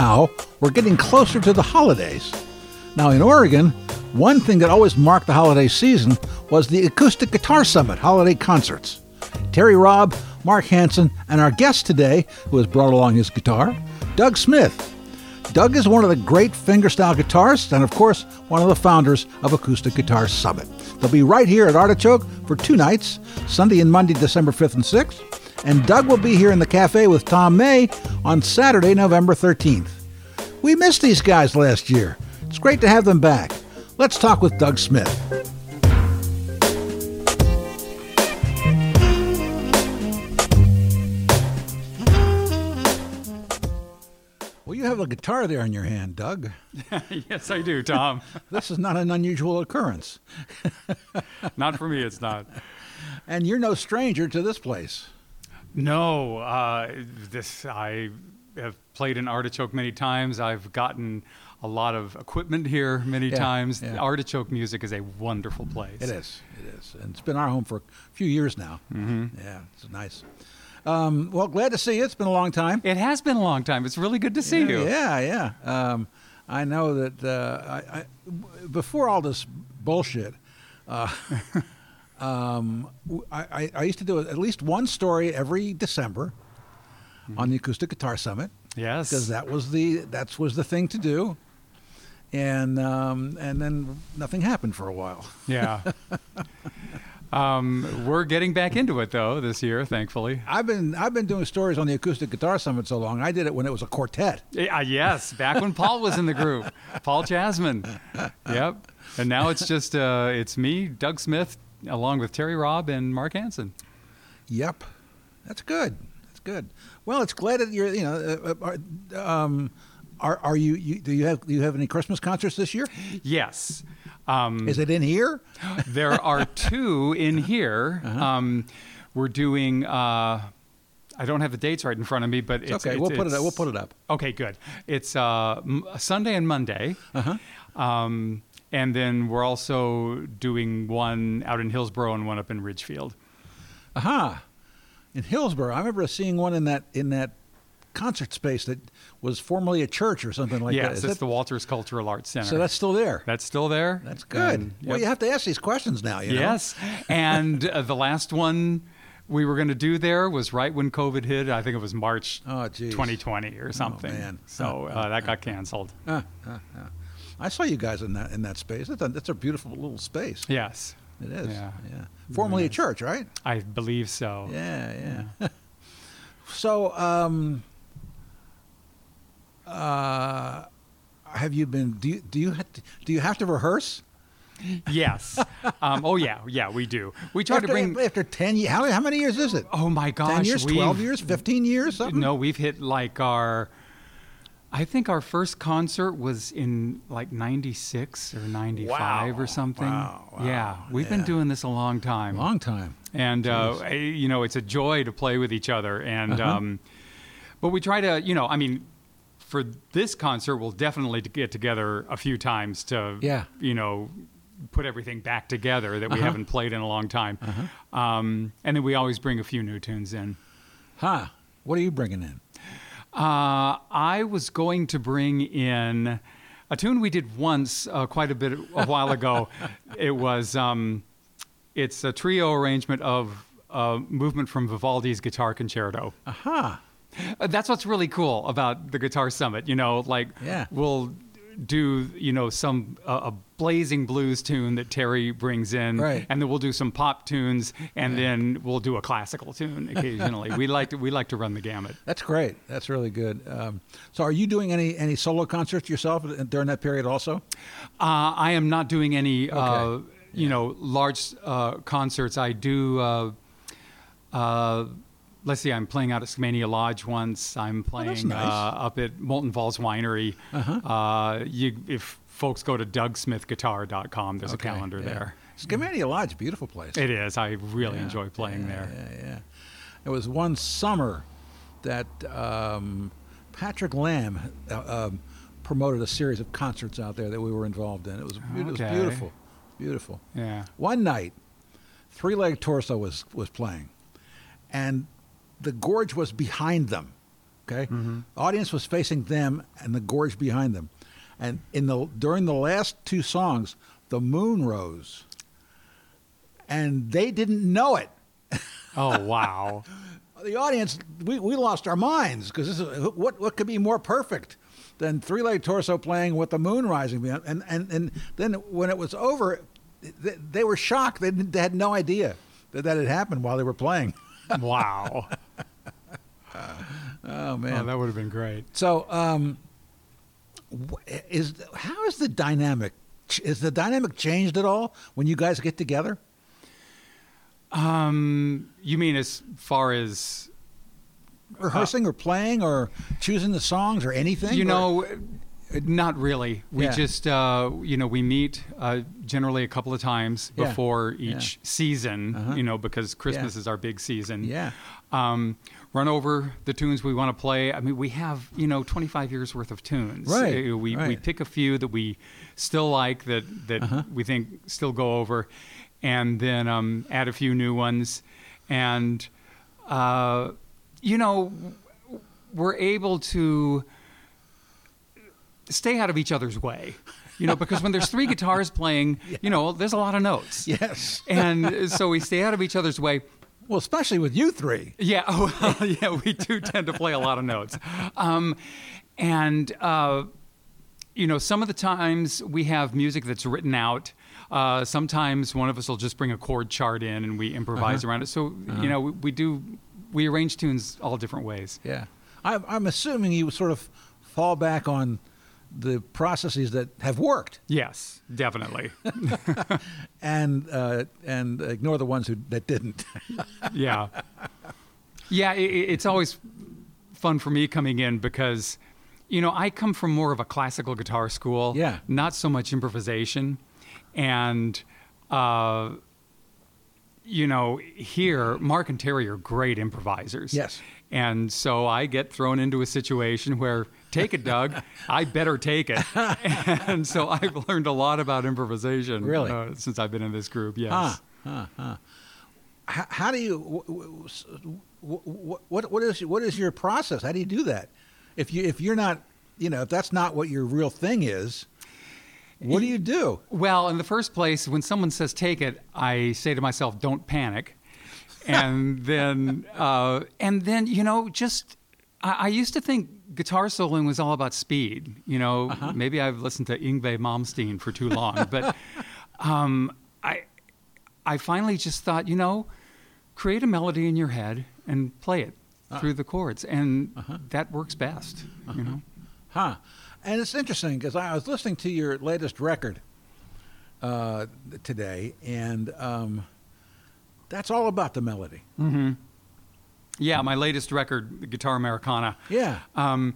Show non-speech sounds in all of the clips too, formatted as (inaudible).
somehow we're getting closer to the holidays. Now, in Oregon, one thing that always marked the holiday season was the Acoustic Guitar Summit holiday concerts. Terry Robb, Mark Hansen, and our guest today, who has brought along his guitar, Doug Smith. Doug is one of the great fingerstyle guitarists and, of course, one of the founders of Acoustic Guitar Summit. They'll be right here at Artichoke for two nights, Sunday and Monday, December 5th and 6th. And Doug will be here in the cafe with Tom May on Saturday, November 13th. We missed these guys last year. It's great to have them back. Let's talk with Doug Smith. Well, you have a guitar there in your hand, Doug. (laughs) yes, I do, Tom. (laughs) This is not an unusual occurrence. (laughs) not for me, it's not. And you're no stranger to this place. No, uh, this I have played in Artichoke many times. I've gotten a lot of equipment here many Yeah, times. yeah. Artichoke Music is a wonderful place. It is. It is. And it's been our home for a few years now. Mm-hmm. Yeah, it's nice. Um, well, glad to see you. It's been a long time. It has been a long time. It's really good to see you. Yeah, yeah. Um, I know that uh, I, I, before all this bullshit, uh, (laughs) um, I, I- used to do at least one story every December on the Acoustic Guitar Summit Yes. because that was the that was the thing to do, and um, and then nothing happened for a while. Yeah. (laughs) um, we're getting back into it though this year, thankfully. I've been I've been doing stories on the Acoustic Guitar Summit so long. I did it when it was a quartet. Yeah, yes, back when Paul was in the group, (laughs) Paul Chasman. Yep. And now it's just uh, it's me, Doug Smith, along with Terry Robb and Mark Hansen. Yep, that's good. That's good. Well, it's glad that you're. You know, uh, uh, are, um, are are you, you? Do you have do you have any Christmas concerts this year? Yes. Um, Is it in here? (gasps) there are two in (laughs) here. Uh-huh. Um, we're doing. Uh, I don't have the dates right in front of me, but it's okay, it's- we'll put it. Up. We'll put it up. Okay, good. It's uh, m- Sunday and Monday. Uh-huh. Um, and then we're also doing one out in Hillsboro and one up in Ridgefield. Aha, in Hillsboro. I remember seeing one in that in that concert space that was formerly a church or something like that. yes, it's that- the Walters Cultural Arts Center. so that's still there. That's still there. That's good. And, Well, you have to ask these questions now. You know? Yes. and uh, the last one we were going to do there was right when COVID hit. I think it was March Oh, 2020 or something. man. So uh, that got canceled. Ah. I saw you guys in that in that space. That's a, that's a beautiful little space. Yes. It is. Yeah. yeah. Formerly a church, right? I believe so. Yeah, yeah. (laughs) so, um, uh, have you been? Do you do you have to, do you have to rehearse? Yes. Um, oh yeah, yeah, we do. We try after, to bring. after ten years. How, how many years is it? Oh my gosh, ten years, twelve years, fifteen years, something. No, we've hit like our. I think our first concert was in like '96 or '95 Wow. or something. Wow, wow, Yeah, we've been doing this a long time. long time. and uh, you know it's a joy to play with each other and Uh-huh. um, but we try to you know i mean for this concert we'll definitely get together a few times to Yeah. you know put everything back together that we Uh-huh. haven't played in a long time um, and then we always bring a few new tunes in Huh? What are you bringing in? Uh, I was going to bring in a tune we did once, uh, quite a bit a while ago. (laughs) it was um, it's a trio arrangement of a movement from Vivaldi's Guitar Concerto. Aha. Uh, That's what's really cool about the Guitar Summit. You know, like Yeah. we'll do you know some uh, a blazing blues tune that Terry brings in, Right. and then we'll do some pop tunes, and then we'll do a classical tune occasionally. we (laughs) like to we like to run the gamut. That's great. That's really good. Um, so, are you doing any any solo concerts yourself during that period also? Uh, I am not doing any, uh, Okay. you know, large uh, concerts. I do. Let's see. I'm playing out at Skamania Lodge once. I'm playing nice. uh, up at Moulton Falls Winery. Uh-huh. Uh, you, if folks go to DougSmithGuitar.com, there's Okay, a calendar yeah. there. Skamania Lodge, beautiful place. It is. I really Yeah, enjoy playing yeah, there. Yeah, yeah. It was one summer that um, Patrick Lamb uh, um, promoted a series of concerts out there that we were involved in. It was, it was Okay. beautiful, beautiful. Yeah. One night, Three Leg Torso was was playing, and the gorge was behind them, Okay, the audience was facing them and the gorge behind them, and in the during the last two songs, the moon rose, and they didn't know it. Oh wow. (laughs) The audience, we, we lost our minds because this is what what could be more perfect than three leg torso playing with the moon rising behind, and and and then when it was over, they, they were shocked. They, they had no idea that that had happened while they were playing. (laughs) wow. (laughs) Oh man! Oh, that would have been great. So, um, is how is the dynamic? Is the dynamic changed at all when you guys get together? Um, you mean as far as Rehearsing or playing or choosing the songs or anything? you Or- know? Not really. We Yeah. just, uh, you know, we meet uh, generally a couple of times Yeah. before Yeah. each season, Uh-huh. you know, because Christmas Yeah. is our big season. yeah, um, run over the tunes we want to play. I mean, we have you know 25 years worth of tunes. Right, Uh, We we pick a few that we still like that that Uh-huh. we think still go over, and then um, add a few new ones, and uh, you know we're able to stay out of each other's way. You know, because when there's three guitars playing, (laughs) you know, there's a lot of notes. yes. And so we stay out of each other's way. Well, especially with you three. Yeah, well, (laughs) yeah, we do tend to play a lot of notes, um, and uh, you know, some of the times we have music that's written out. Uh, sometimes one of us will just bring a chord chart in and we improvise around it. So you know, we, we do we arrange tunes all different ways. Yeah, I, I'm assuming you sort of fall back on the processes that have worked Yes, definitely. (laughs) and uh, and ignore the ones who that didn't. (laughs) yeah, yeah. It, it's always fun for me coming in because, you know, I come from more of a classical guitar school. Yeah. Not so much improvisation, and. Uh, you know, here, Mark and Terry are great improvisers. Yes. And so I get thrown into a situation where, take it, Doug, I better take it. (laughs) and so I've learned a lot about improvisation Really? uh, since I've been in this group. Yes. Huh, huh, huh. How, how do you? wh- wh- wh- What what is what is your process? How do you do that? If you if you're not, you know, if that's not what your real thing is, what do you do? Well, in the first place, when someone says take it, I say to myself, don't panic. And then, uh, and then, you know, just, I, I used to think guitar soloing was all about speed. You know, maybe I've listened to Yngwie Malmsteen for too long, (laughs) but um, I, I finally just thought, you know, create a melody in your head and play it through the chords. And that works best, you know? Huh? And it's interesting because I was listening to your latest record uh, today, and um, that's all about the melody. Yeah, my latest record, Guitar Americana. Yeah. Um,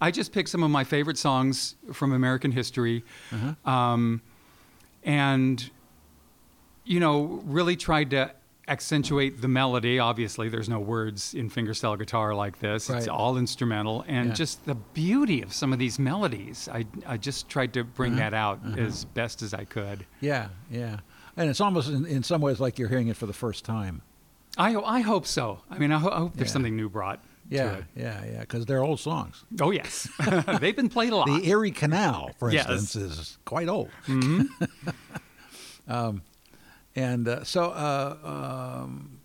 I just picked some of my favorite songs from American history, um, and you know, really tried to accentuate the melody. Obviously, there's no words in fingerstyle guitar like this; Right. it's all instrumental, and Yeah. just the beauty of some of these melodies. I I just tried to bring that out as best as I could. Yeah, yeah. And it's almost in, in some ways like you're hearing it for the first time. I I hope so. I mean, I, ho- I hope there's Yeah. something new brought. Yeah, To it. yeah, yeah. Because they're old songs. Oh yes, (laughs) they've been played a lot. The Erie Canal, for Yes. instance, is quite old. Mhm. (laughs) Um, and uh, so uh, um,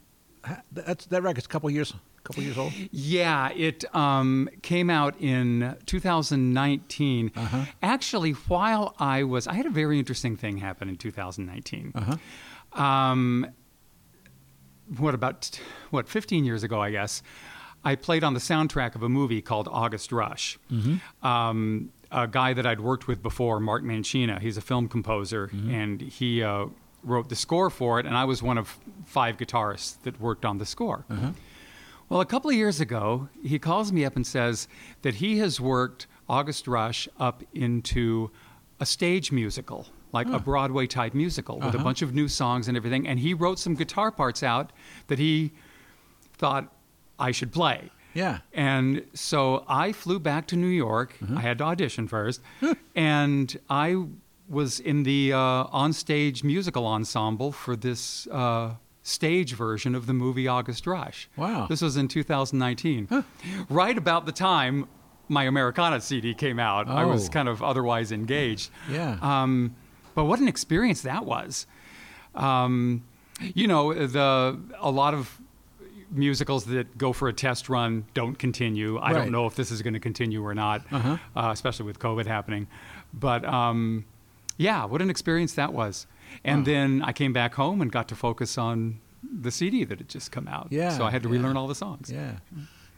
ha- that's that record's a couple years, couple years old. Yeah, it um, came out in 2019. Uh-huh. Actually, while I was, I had a very interesting thing happen in 2019. Uh-huh. Um, what about what 15 years ago, I guess? I played on the soundtrack of a movie called August Rush. Um, a guy that I'd worked with before, Mark Mancina. He's a film composer, and he uh, wrote the score for it. And I was one of five guitarists that worked on the score. Well, a couple of years ago, he calls me up and says that he has worked August Rush up into a stage musical, like a Broadway type musical with a Uh-huh. bunch of new songs and everything. And he wrote some guitar parts out that he thought I should play. Yeah. And so I flew back to New York. Mm-hmm. I had to audition first. and I was in the uh, onstage musical ensemble for this uh, stage version of the movie August Rush. Wow. This was in 2019. Right about the time my Americana CD came out. I was Oh. kind of otherwise engaged. Yeah. Um, but what an experience that was. Um, you know, the a lot of musicals that go for a test run don't continue. I Right. don't know if this is going to continue or not, Uh-huh. uh, especially with COVID happening. But um, yeah, what an experience that was. And then I came back home and got to focus on the CD that had just come out. Yeah, So I had to yeah. relearn all the songs. Yeah.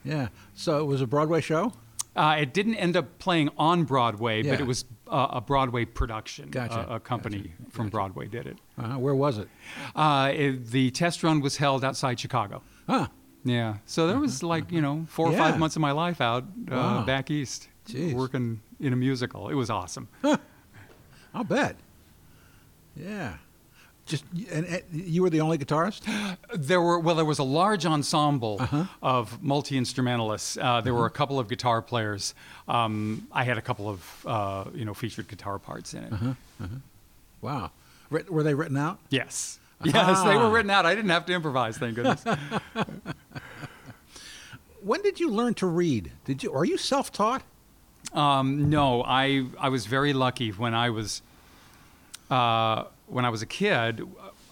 Yeah. So it was a Broadway show? Uh, it didn't end up playing on Broadway, Yeah. but it was uh, a Broadway production. Gotcha, A, a company gotcha, from Broadway did it. Uh-huh. Where was it? Uh, it. The test run was held outside Chicago. Huh. Yeah. So there was like, you know, four or Uh-huh. Five months of my life out uh, Wow. back east Jeez. working in a musical. It was awesome. Huh. I'll bet. Yeah. Just and, and you were the only guitarist? There were well, there was a large ensemble Uh-huh. of multi instrumentalists. Uh, there were a couple of guitar players. Um, I had a couple of uh, you know featured guitar parts in it. Uh-huh. Wow. Writ- were they written out? Yes, yes, they were written out. I didn't have to improvise. Thank goodness. (laughs) When did you learn to read? Did you are you self-taught? Um, no, I I was very lucky when I was uh, when I was a kid.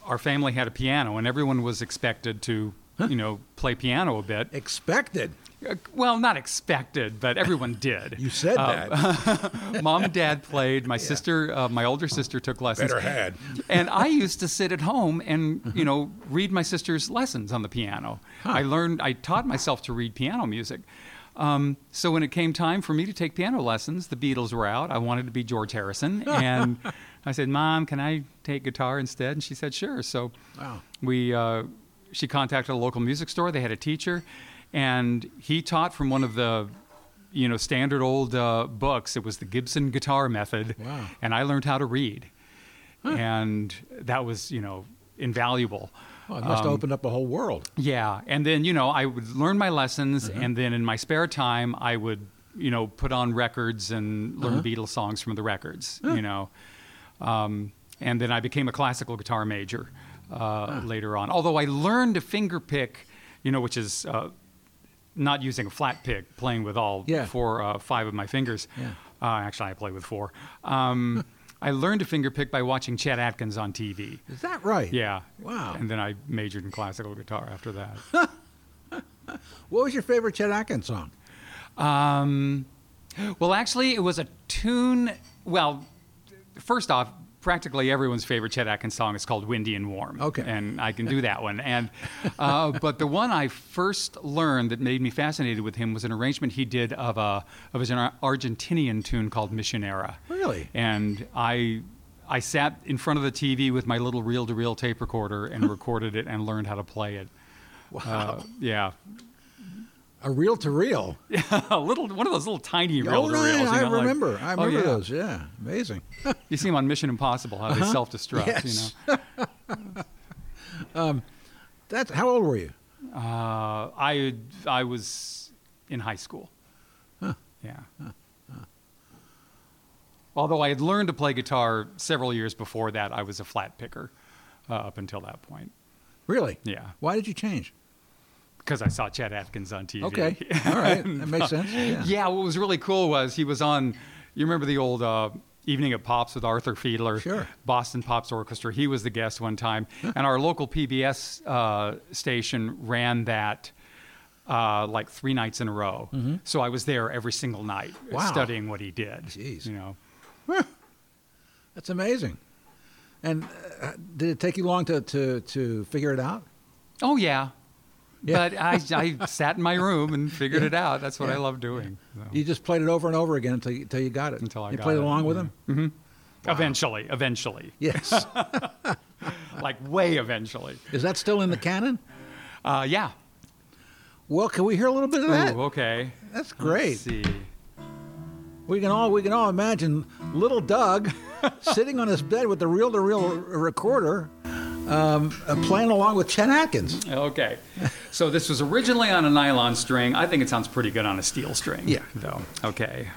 Our family had a piano, and everyone was expected to you know play piano a bit. Expected. Uh, Well, not expected, but everyone (laughs) did. You said Uh, that. (laughs) Mom and Dad played. My sister, uh, my older sister, took lessons. Better had. and I used to sit at home and you know read my sister's lessons on the piano. I learned, I taught myself to read piano music. Um, so when it came time for me to take piano lessons, the Beatles were out. I wanted to be George Harrison, (laughs) and I said, "Mom, can I take guitar instead?" And she said, "Sure." So Wow. we, uh, she contacted a local music store. They had a teacher, and he taught from one of the you know standard old uh, books. It was the Gibson guitar method, Wow. and I learned how to read, and that was you know invaluable. Well, it must have opened up a whole world. Yeah, and then you know I would learn my lessons, and then in my spare time I would you know put on records and learn Beatles songs from the records. You know, um, and then I became a classical guitar major uh, later on. Although I learned to finger pick, you know, which is uh, not using a flat pick, playing with all Yeah. four, uh, five of my fingers. Yeah. Uh, actually, I play with four. Um, I learned to finger pick by watching Chet Atkins on TV. Is that right? Yeah. Wow. And then I majored in classical guitar after that. (laughs) What was your favorite Chet Atkins song? Um, well, actually, it was a tune. Well, first off, practically everyone's favorite Chet Atkins song is called "Windy and Warm." Okay. and I can (laughs) do that one. And uh, but the one I first learned that made me fascinated with him was an arrangement he did of a of an Argentinian tune called "Misionera." Really? And I. I sat in front of the TV with my little reel-to-reel tape recorder and (laughs) recorded it and learned how to play it. Wow. Uh, yeah, a reel to reel. (laughs) a little one of those little tiny Oh, reel-to-reels. no, you I know, like- remember. I Oh, remember yeah. those. Yeah. Amazing. (laughs) You see them on Mission Impossible, how they self-destruct. Yes. You know, (laughs) That's how old were you? uh, I I was in high school. Yeah. Although I had learned to play guitar several years before that, I was a flat picker uh, up until that point. Really? Yeah, Why did you change? Because I saw Chet Atkins on TV. Okay. All right. That (laughs) makes sense. Yeah. Yeah, what was really cool was he was on. You remember the old uh, Evening at Pops with Arthur Fiedler, Sure. Boston Pops Orchestra. He was the guest one time, and our local PBS uh, station ran that. Uh, like three nights in a row, so I was there every single night Mm-hmm. Wow. studying what he did. Jeez. You know, That's amazing. And uh, did it take you long to, to, to figure it out? oh yeah, Yeah. but I, I sat in my room and figured Yeah. it out. That's what Yeah. I love doing. so. You just played it over and over again until you, until you got it. Until I you got played it, along with yeah. him? Eventually, eventually, Yes. (laughs) like way eventually. Is that still in the canon? Uh, yeah. Well, can we hear a little bit of that? Ooh, okay. That's great. Let's see. We can all we can all imagine little Doug (laughs) sitting on his bed with the reel-to-reel recorder, um, uh, playing along with Chet Atkins. Okay. So this was originally on a nylon string. I think it sounds pretty good on a steel string. Yeah. Though. Okay.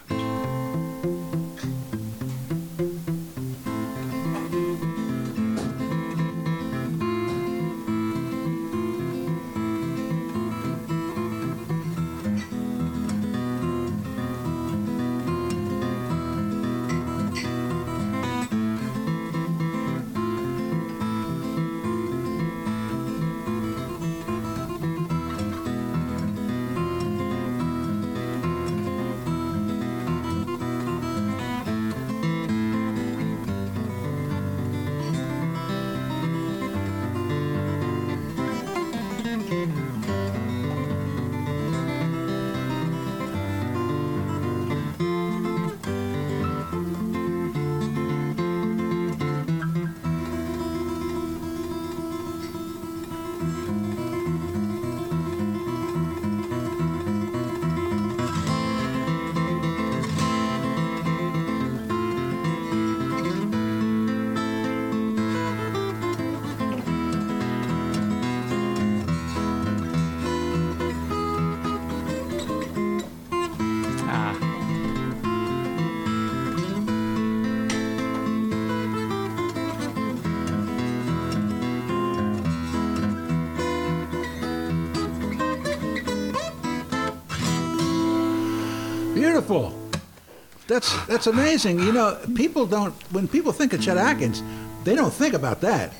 That's that's amazing. You know, people don't when people think of Chet Atkins, they don't think about that.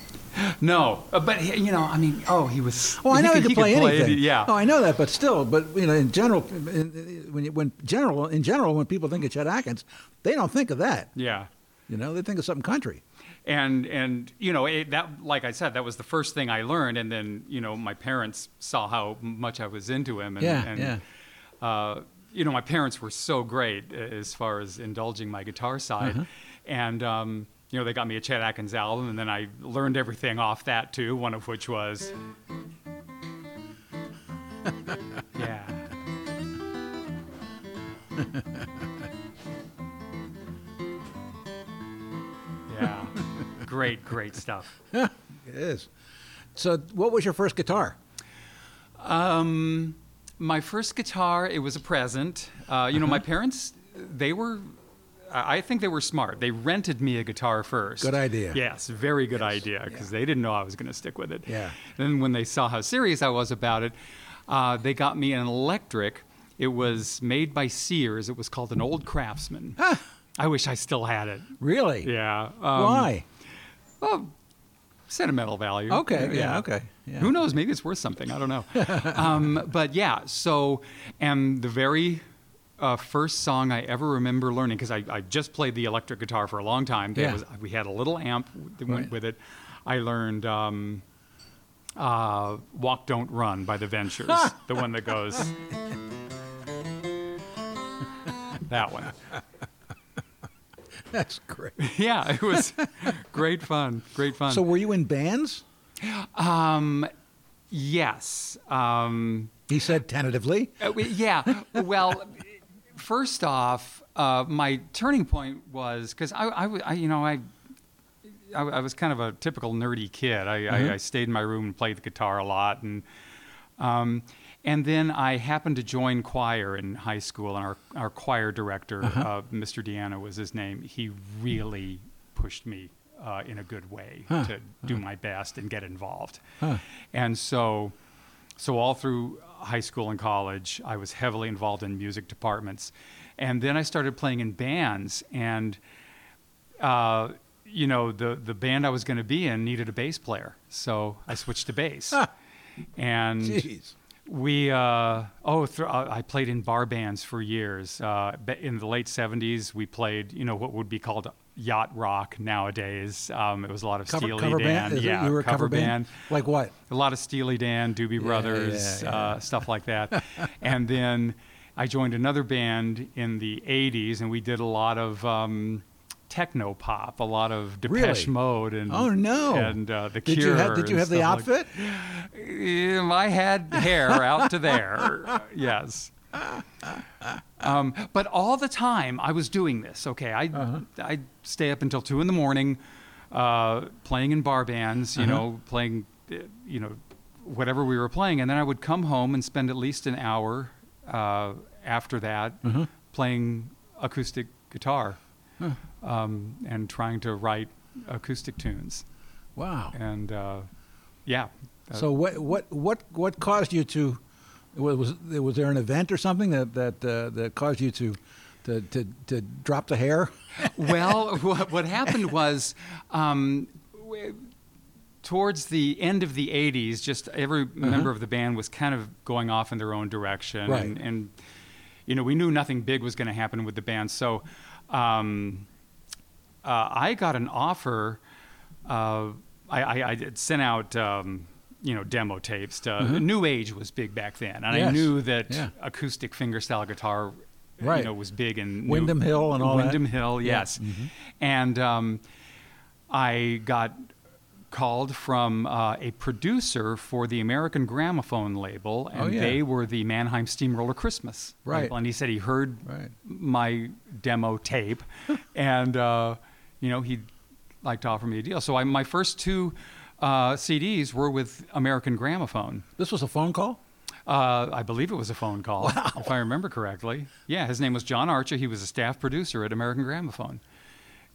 No, uh, but he- you know, I mean, oh, he was. Oh, I know he, could, could play anything. yeah. Oh, I know that, but still, but you know, in general, in, when when general in general, when people think of Chet Atkins, they don't think of that. yeah. You know, they think of something country. and and you know it, that like I said that was the first thing I learned and then you know my parents saw how much I was into him and, Yeah, and yeah. Uh, you know my parents were so great as far as indulging my guitar side Uh-huh. and um, you know they got me a Chet Atkins album and then I learned everything off that too one of which was (laughs) yeah yeah great great stuff (laughs) It is. So, what was your first guitar? Um, my first guitar, it was a present. Uh, you know, my parents, they were, I think they were smart. They rented me a guitar first. Good idea. Yes, very good idea because they didn't know I was going to stick with it. Yeah. Then when they saw how serious I was about it, uh, they got me an electric. It was made by Sears. It was called an Old Craftsman. I wish I still had it. Really? Yeah. um, Why? Well, sentimental value. Okay. Yeah. Okay. Yeah. Who knows? Maybe it's worth something. I don't know. (laughs) um, but yeah, so, and the very uh, first song I ever remember learning, because I, I just played the electric guitar for a long time. There Yeah. was, we had a little amp that went Right. with it. I learned um, uh, Walk, Don't Run by The Ventures, (laughs) the one that goes. (laughs) that one. That's great. (laughs) Yeah, it was great fun. Great fun. So, were you in bands? um, yes. Um, He said tentatively. Uh, yeah. Well, first off, uh, my turning point was because I, I, I- you know, I, I, I was kind of a typical nerdy kid. I, I, I stayed in my room and played the guitar a lot, and um, and then I happened to join choir in high school, and our our choir director, uh, Mr. Deanna was his name. He really pushed me uh, in a good way to do my best and get involved, and so so all through high school and college, I was heavily involved in music departments, and then I started playing in bands. And uh, you know, the the band I was going to be in needed a bass player, so I switched to bass. and Jeez. We uh, oh th- uh, I played in bar bands for years. Uh, in the late '70s, we played you know what would be called yacht rock nowadays. Um, it was a lot of Cover, Steely cover Dan, band? Yeah, you were a cover, band? Like what? a lot of Steely Dan, Doobie Brothers, yeah, Uh, stuff like that. (laughs) and then I joined another band in the 80s, and we did a lot of um, techno pop, a lot of Depeche Really? Mode, and Oh, no. and uh, the Did Cure. you have, did you have the like- outfit? um, I had hair out to there. (laughs) Yes. Um, but all the time I was doing this. Okay, I Uh-huh. I'd stay up until two in the morning, uh, playing in bar bands. You Uh-huh. know, playing, uh, you know, whatever we were playing, and then I would come home and spend at least an hour uh, after that Uh-huh. playing acoustic guitar um, and trying to write acoustic tunes. Wow. And uh, yeah. uh, So what what what what caused you to was was, was there an event or something that that uh, that caused you to to to, to drop the hair? (laughs) well, what, what happened was, um, w- towards the end of the '80s, just every member of the band was kind of going off in their own direction, Right. and, and you know we knew nothing big was going to happen with the band. So, um, uh, I got an offer. Uh, I, I, I sent out. Um, you know, demo tapes. To, New Age was big back then, and I knew that Yeah. acoustic fingerstyle guitar, Right. you know, was big in Windham Hill and all that. Windham Hill, Yeah. yes. And um, I got called from uh, a producer for the American Gramophone label, and Oh, yeah. they were the Mannheim Steamroller Christmas Right. label. And he said he heard Right. my demo tape, (laughs) and uh, you know he'd like to offer me a deal. So I, my first two uh, CDs were with American Gramophone. This was a phone call. Uh, I believe it was a phone call, wow. if I remember correctly. Yeah, his name was John Archer. He was a staff producer at American Gramophone.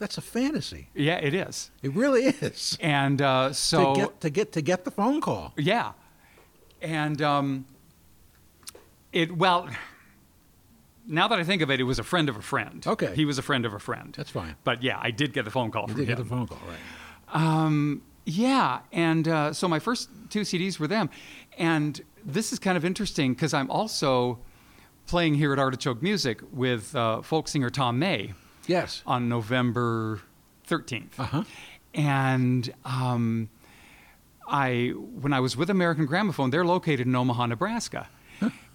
That's a fantasy. Yeah, it is. It really is. And uh, so, to get to get to get the phone call. yeah, and um, it well, now that I think of it, it was a friend of a friend. Okay. He was a friend of a friend. That's fine. But yeah, I did get the phone call You from did him. get the phone call, right? Um, yeah, and uh, so my first two CDs were them, and this is kind of interesting because I'm also playing here at Artichoke Music with uh, folk singer Tom May Yes. on November 13th, Uh-huh. and um, I when I was with American Gramophone, they're located in Omaha, Nebraska,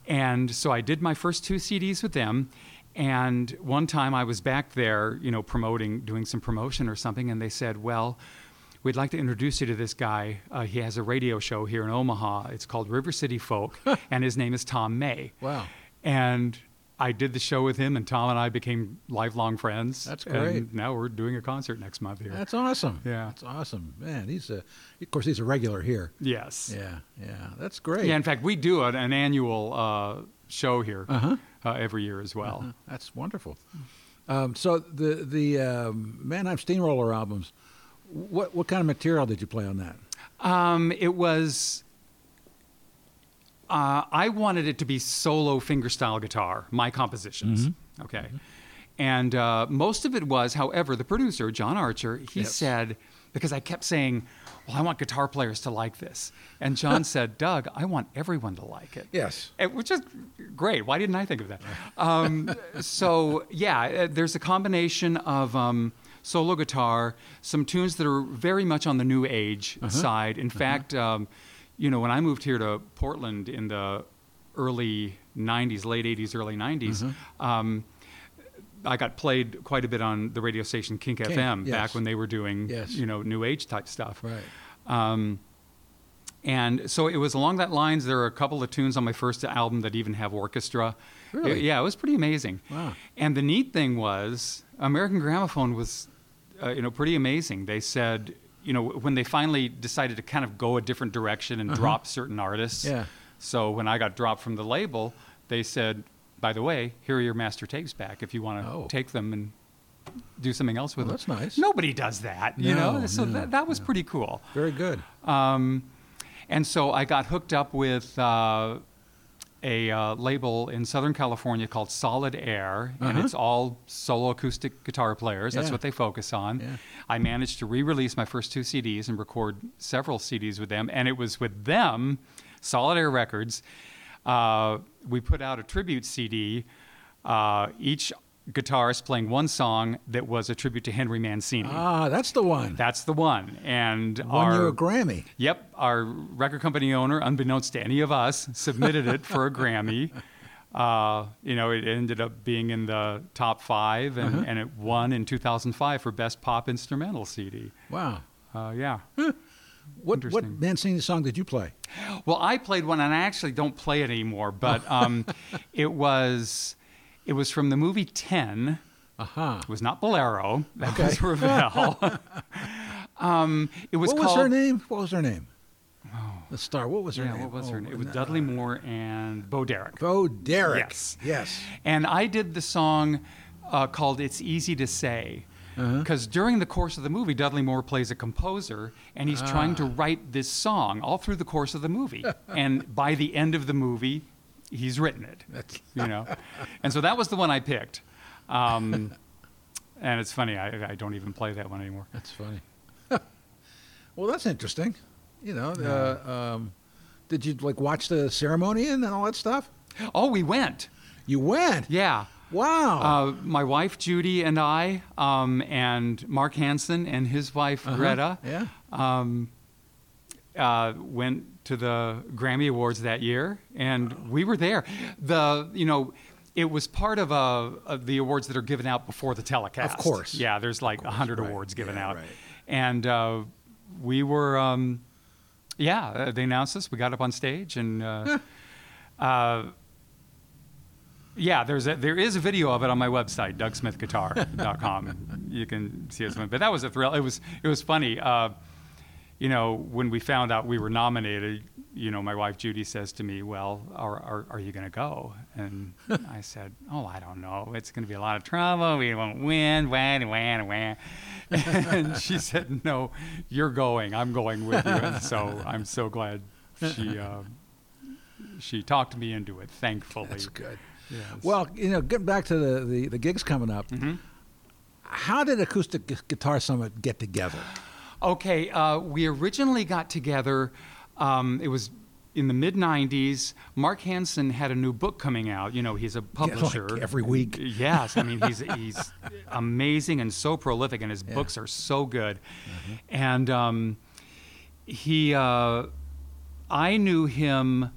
and so I did my first two CDs with them. And one time I was back there, you know, promoting, doing some promotion or something, and they said, "Well, we'd like to introduce you to this guy. Uh, he has a radio show here in Omaha. It's called River City Folk, and his name is Tom May." Wow. And I did the show with him, and Tom and I became lifelong friends. That's And great. now we're doing a concert next month here. That's awesome. Yeah. That's awesome. Man, he's a, of course, he's a regular here. yes. Yeah, yeah. That's great. Yeah. In fact, we do an, an annual uh, show here Uh-huh. uh, every year as well. Uh, That's wonderful. Um, so the the um, Mannheim Steamroller albums, what what kind of material did you play on that? Um, it was. Uh, I wanted it to be solo fingerstyle guitar, my compositions. Mm-hmm. Okay. And uh, most of it was, however, the producer, John Archer, he Yes. said, because I kept saying, well, I want guitar players to like this. And John (laughs) said, Doug, I want everyone to like it. Yes. It- which is great. Why didn't I think of that? Um, (laughs) so yeah, uh, there's a combination of um, solo guitar, some tunes that are very much on the new age side. In fact, um, you know, when I moved here to Portland in the early '90s, late '80s, early '90s. Um, I got played quite a bit on the radio station Kink, Kink, FM yes. back when they were doing, Yes. you know, new age type stuff. Right. Um, and so it was along that lines. There are a couple of tunes on my first album that even have orchestra. Really? yeah, it was pretty amazing. Wow. And the neat thing was, American Gramophone was, uh, you know, pretty amazing. They said, you know, when they finally decided to kind of go a different direction and drop certain artists. Uh-huh. Yeah. So when I got dropped from the label, they said, by the way, here are your master tapes back if you want to Oh. take them and do something else with Well, them. that's nice. Nobody does that, you No, know. So no, that, that was pretty cool. Very good. Um, and so I got hooked up with uh, a uh, label in Southern California called Solid Air, and Uh-huh. it's all solo acoustic guitar players. That's Yeah. what they focus on. Yeah. I managed to re release my first two CDs and record several CDs with them, and it was with them, Solid Air Records. Uh, we put out a tribute CD, uh, each guitarist playing one song that was a tribute to Henry Mancini. Ah, that's the one. That's the one. And Won our, you a Grammy. Yep, our record company owner, unbeknownst to any of us, submitted it for a Grammy. (laughs) Uh, you know, it ended up being in the top five, and, Uh-huh. and it won in 2005 for Best Pop Instrumental CD. Wow. Uh, yeah. What what Mancini song did you play? Well, I played one, and I actually don't play it anymore, but um, (laughs) it was it was from the movie Ten. Aha. It was not Bolero. That Okay. was Ravel. (laughs) um, it was what was called. her name? What was her name? The star. What was her Yeah, name? what was her Oh, name? It was no. Dudley Moore and Bo Derek. Bo Derek. Yes. Yes. And I did the song uh, called It's Easy to Say. Uh-huh. Because during the course of the movie, Dudley Moore plays a composer, and he's trying Ah. to write this song all through the course of the movie. (laughs) and by the end of the movie, he's written it. That's- you know, (laughs) and so that was the one I picked. Um, and it's funny, I, I don't even play that one anymore. That's funny. (laughs) well, that's interesting. You know, uh, um, did you like watch the ceremony and all that stuff? Oh, we went. You went. Yeah. Wow. Uh, my wife Judy and I, um, and Mark Hansen and his wife Uh-huh. Greta, Yeah. um, uh, went to the Grammy Awards that year, and we were there. The you know. It was part of, uh of the awards that are given out before the telecast. Of course. Yeah, there's like a course, hundred right. awards given Yeah, out, right. and uh, we were, um, yeah, uh, they announced us. We got up on stage, and uh, (laughs) uh, yeah, there's a, there is a video of it on my website, DougSmithGuitar.com. (laughs) you can see us. But that was a thrill. It was it was funny. Uh, you know, when we found out we were nominated, you know, my wife Judy says to me, "Well, are are, are you going to go?" And (laughs) I said, "Oh, I don't know. It's going to be a lot of trouble. We won't win. Wah, wah, wah." And she (laughs) said, "No, you're going. I'm going with you." And so I'm so glad she uh, she talked me into it. Thankfully, That's good. Yes. Well, you know, getting back to the, the, the gigs coming up, Mhm. how did Acoustic Guitar Summit get together? Okay, uh, we originally got together. Um, it was in the mid '90s. Mark Hansen had a new book coming out. You know, he's a like publisher every week. Yes, I mean he's (laughs) he's amazing and so prolific, and his Yeah. books are so good. And um, he, uh, I knew him.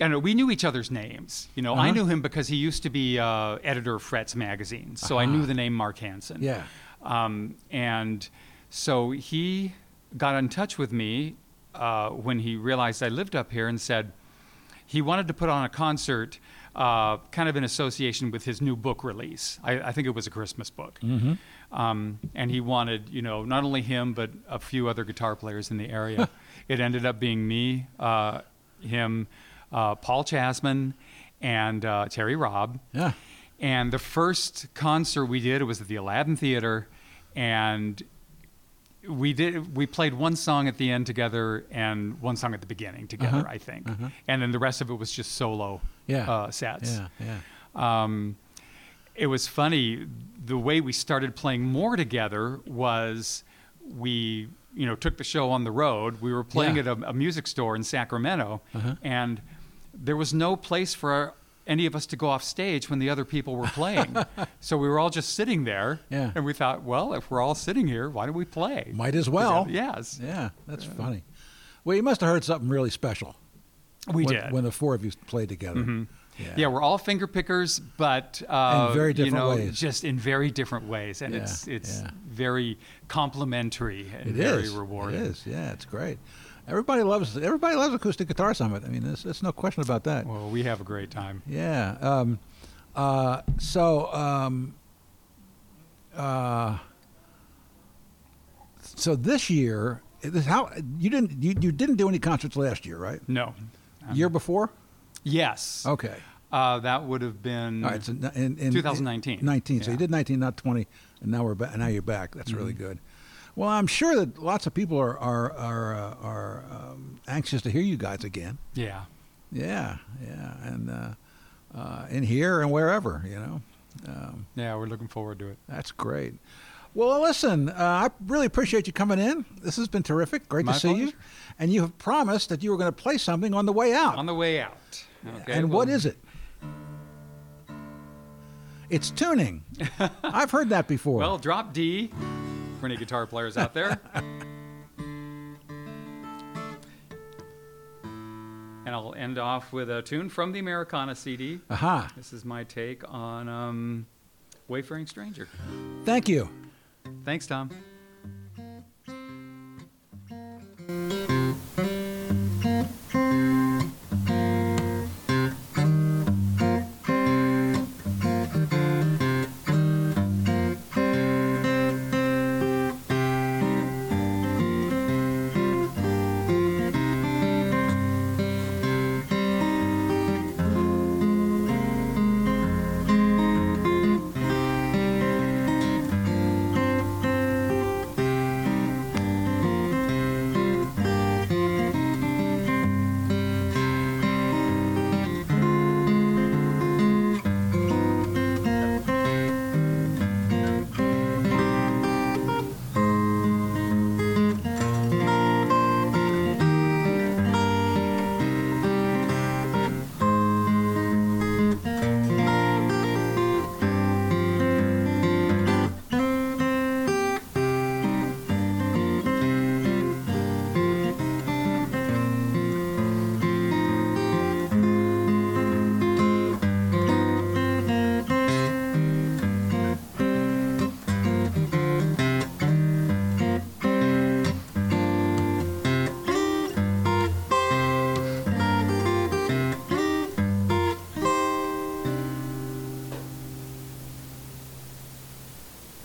I know we knew each other's names. You know, I Uh-huh. knew him because he used to be uh, editor of Frets magazine, so I knew the name Mark Hansen. Yeah. Um, and so he got in touch with me uh, when he realized I lived up here and said he wanted to put on a concert uh, kind of in association with his new book release. I, I think it was a Christmas book. Mm-hmm. Um, and he wanted, you know, not only him, but a few other guitar players in the area. (laughs) it ended up being me, uh, him, uh, Paul Chasman, and uh, Terry Robb. Yeah. And the first concert we did it was at the Aladdin Theater, and we did we played one song at the end together and one song at the beginning together, Uh-huh, I think, uh-huh. and then the rest of it was just solo Yeah. uh, sets. Yeah. Yeah. Um, it was funny. The way we started playing more together was we, you know, took the show on the road. We were playing Yeah. at a, a music store in Sacramento, Uh-huh. and there was no place for any of us to go off stage when the other people were playing. (laughs) so we were all just sitting there, Yeah. and we thought, well, if we're all sitting here, why don't we play? Might as well. together? (laughs) Yes, Yeah. That's funny. Well, you must have heard something really special. we when, did. when the four of you played together. Mhm. Yeah. Yeah, we're all finger pickers, but uh, In very you different know, ways. just in very different ways, and Yeah, it's it's yeah. very complimentary and It very is. rewarding. It is. Yeah, it's great. Everybody loves everybody loves Acoustic Guitar Summit. I mean, there's, there's no question about that. Well, we have a great time. Yeah. Um, uh, so, um, uh, so this year, this how you didn't you, you didn't do any concerts last year, right? No, Um, year before? yes, Okay. uh, that would have been All right. So in, in 2019. 19. So you did 19, not 20, and now we're back. Now you're back. That's really Mm-hmm. good. Well, I'm sure that lots of people are are are, uh, are um, anxious to hear you guys again. yeah. Yeah, yeah, and uh, uh, in here and wherever, you know. Um, Yeah, we're looking forward to it. that's great. Well, listen, uh, I really appreciate you coming in. This has been terrific. Great My to see you. And you have promised that you were going to play something on the way out. On the way out. Okay, and what well, is it? It's tuning. (laughs) I've heard that before. Well, drop D for any guitar players out there. (laughs) and I'll end off with a tune from the Americana CD. Aha. This is my take on um, Wayfaring Stranger. Thank you. Thanks, Tom.